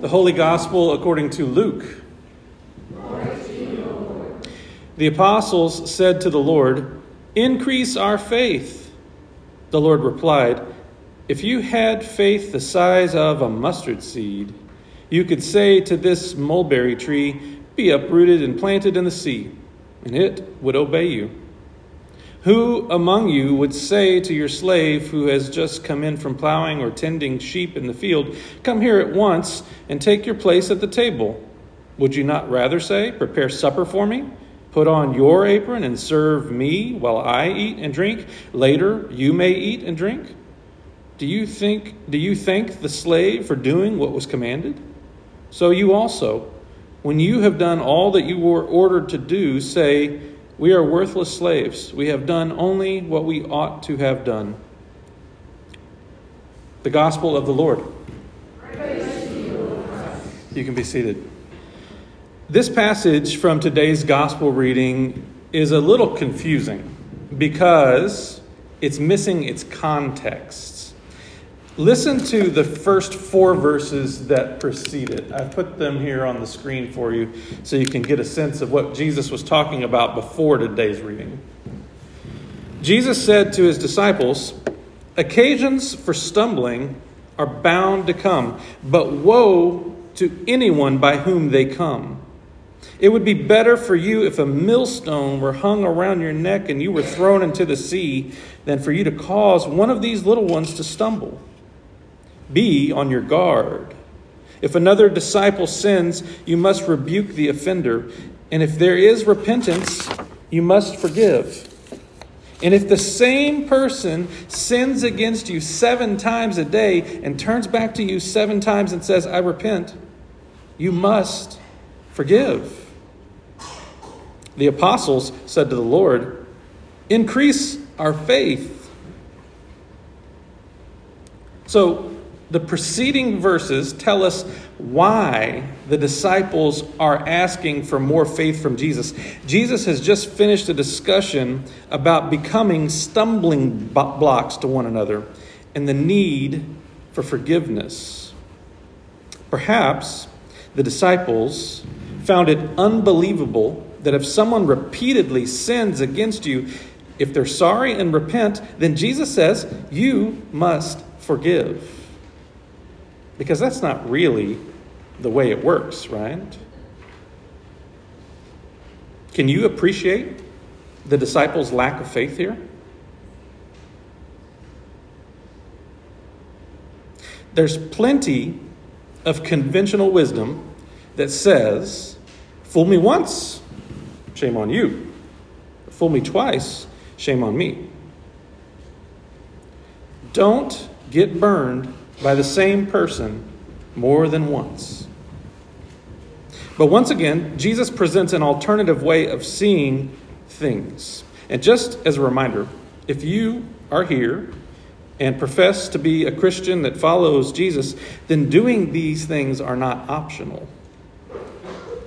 The Holy Gospel according to Luke. The apostles said to the Lord, Increase our faith. The Lord replied, If you had faith the size of a mustard seed, you could say to this mulberry tree, Be uprooted and planted in the sea, and it would obey you. Who among you would say to your slave who has just come in from plowing or tending sheep in the field, Come here at once and take your place at the table? Would you not rather say, Prepare supper for me? Put on your apron and serve me while I eat and drink. Later you may eat and drink. Do you think do you thank the slave for doing what was commanded? So you also, when you have done all that you were ordered to do, say, we are worthless slaves. We have done only what we ought to have done. The Gospel of the Lord. You can be seated. This passage from today's Gospel reading is a little confusing because it's missing its context. Listen to the first four verses that precede it. I put them here on the screen for you so you can get a sense of what Jesus was talking about before today's reading. Jesus said to his disciples, Occasions for stumbling are bound to come, but woe to anyone by whom they come. It would be better for you if a millstone were hung around your neck and you were thrown into the sea than for you to cause one of these little ones to stumble. Be on your guard. If another disciple sins, you must rebuke the offender. And if there is repentance, you must forgive. And if the same person sins against you seven times a day and turns back to you seven times and says, I repent, you must forgive. The apostles said to the Lord, Increase our faith. So, the preceding verses tell us why the disciples are asking for more faith from Jesus. Jesus has just finished a discussion about becoming stumbling blocks to one another and the need for forgiveness. Perhaps the disciples found it unbelievable that if someone repeatedly sins against you, if they're sorry and repent, then Jesus says, You must forgive. Because that's not really the way it works, right? Can you appreciate the disciples' lack of faith here? There's plenty of conventional wisdom that says, fool me once, shame on you. Fool me twice, shame on me. Don't get burned by the same person more than once. But once again, Jesus presents an alternative way of seeing things. And just as a reminder, if you are here and profess to be a Christian that follows Jesus, then doing these things are not optional.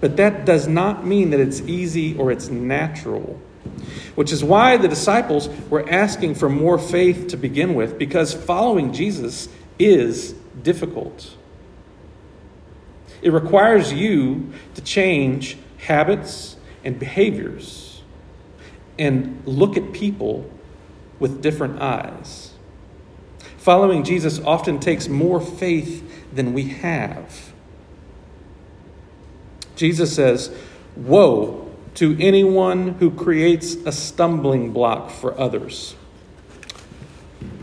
But that does not mean that it's easy or it's natural. Which is why the disciples were asking for more faith to begin with, because following Jesus is difficult. It requires you to change habits and behaviors and look at people with different eyes. Following Jesus often takes more faith than we have. Jesus says, Woe to anyone who creates a stumbling block for others.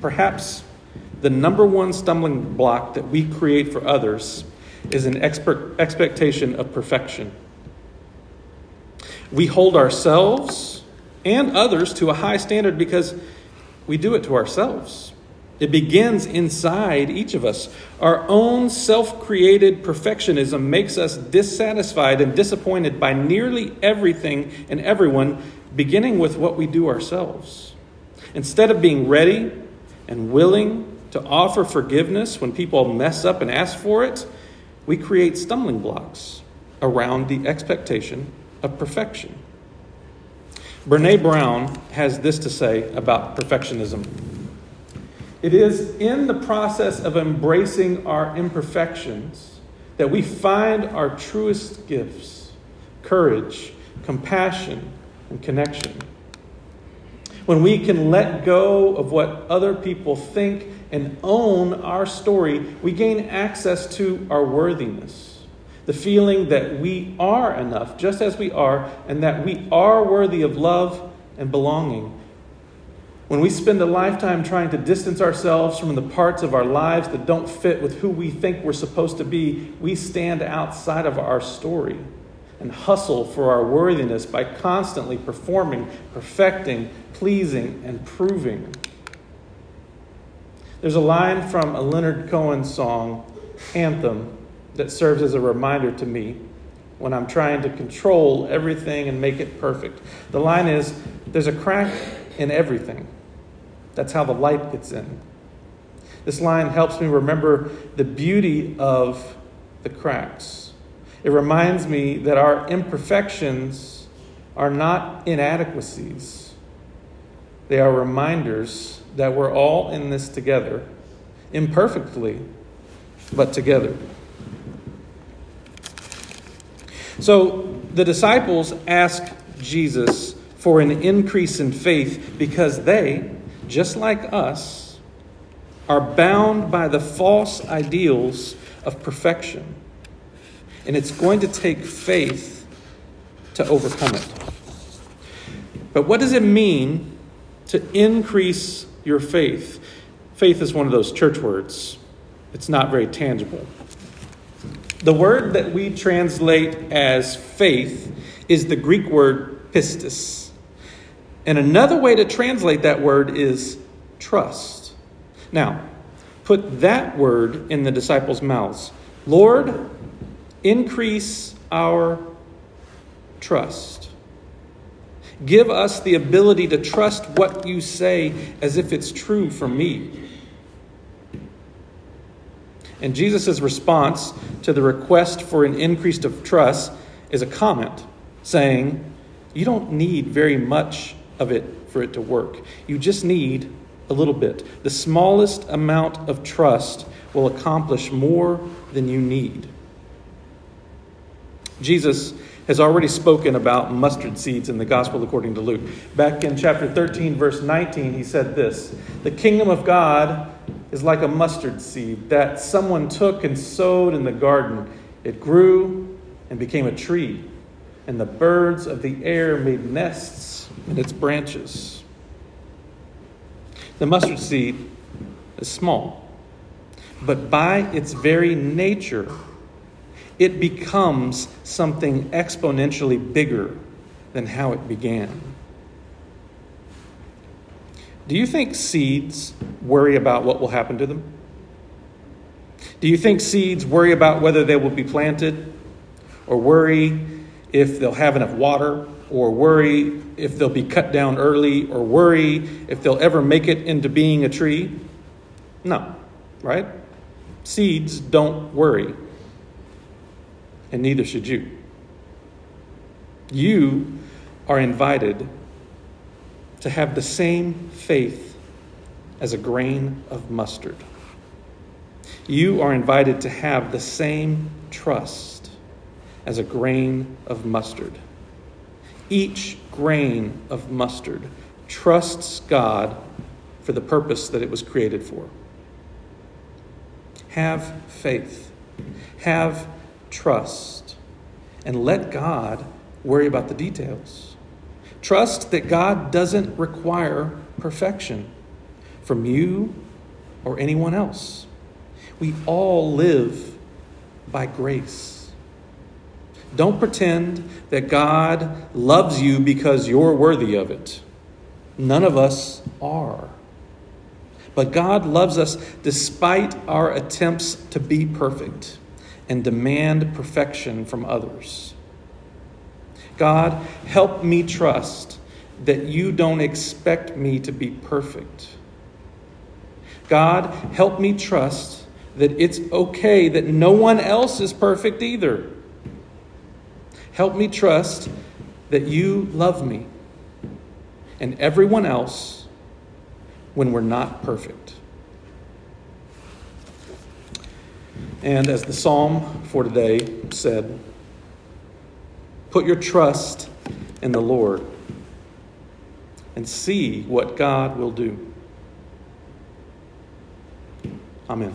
Perhaps the number one stumbling block that we create for others is an expert expectation of perfection. We hold ourselves and others to a high standard because we do it to ourselves. It begins inside each of us. Our own self created perfectionism makes us dissatisfied and disappointed by nearly everything and everyone, beginning with what we do ourselves. Instead of being ready and willing to offer forgiveness when people mess up and ask for it, we create stumbling blocks around the expectation of perfection. Brene Brown has this to say about perfectionism. It is in the process of embracing our imperfections that we find our truest gifts courage, compassion, and connection. When we can let go of what other people think and own our story, we gain access to our worthiness. The feeling that we are enough, just as we are, and that we are worthy of love and belonging. When we spend a lifetime trying to distance ourselves from the parts of our lives that don't fit with who we think we're supposed to be, we stand outside of our story and hustle for our worthiness by constantly performing, perfecting, pleasing, and proving. There's a line from a Leonard Cohen song, Anthem, that serves as a reminder to me when I'm trying to control everything and make it perfect. The line is There's a crack in everything. That's how the light gets in. This line helps me remember the beauty of the cracks. It reminds me that our imperfections are not inadequacies, they are reminders that we're all in this together, imperfectly, but together. So the disciples ask Jesus for an increase in faith because they, just like us, are bound by the false ideals of perfection. And it's going to take faith to overcome it. But what does it mean to increase your faith? Faith is one of those church words, it's not very tangible. The word that we translate as faith is the Greek word pistis. And another way to translate that word is trust. Now, put that word in the disciples' mouths. Lord, increase our trust. Give us the ability to trust what you say as if it's true for me. And Jesus' response to the request for an increase of trust is a comment saying, You don't need very much of it for it to work. You just need a little bit. The smallest amount of trust will accomplish more than you need. Jesus has already spoken about mustard seeds in the Gospel according to Luke. Back in chapter 13, verse 19, he said this The kingdom of God is like a mustard seed that someone took and sowed in the garden. It grew and became a tree, and the birds of the air made nests in its branches. The mustard seed is small, but by its very nature, it becomes something exponentially bigger than how it began. Do you think seeds worry about what will happen to them? Do you think seeds worry about whether they will be planted, or worry if they'll have enough water, or worry if they'll be cut down early, or worry if they'll ever make it into being a tree? No, right? Seeds don't worry and neither should you. You are invited to have the same faith as a grain of mustard. You are invited to have the same trust as a grain of mustard. Each grain of mustard trusts God for the purpose that it was created for. Have faith. Have trust and let God worry about the details. Trust that God doesn't require perfection from you or anyone else. We all live by grace. Don't pretend that God loves you because you're worthy of it. None of us are. But God loves us despite our attempts to be perfect and demand perfection from others. God, help me trust that you don't expect me to be perfect. God, help me trust that it's okay that no one else is perfect either. Help me trust that you love me and everyone else when we're not perfect. And as the psalm for today said, put your trust in the Lord and see what God will do. Amen.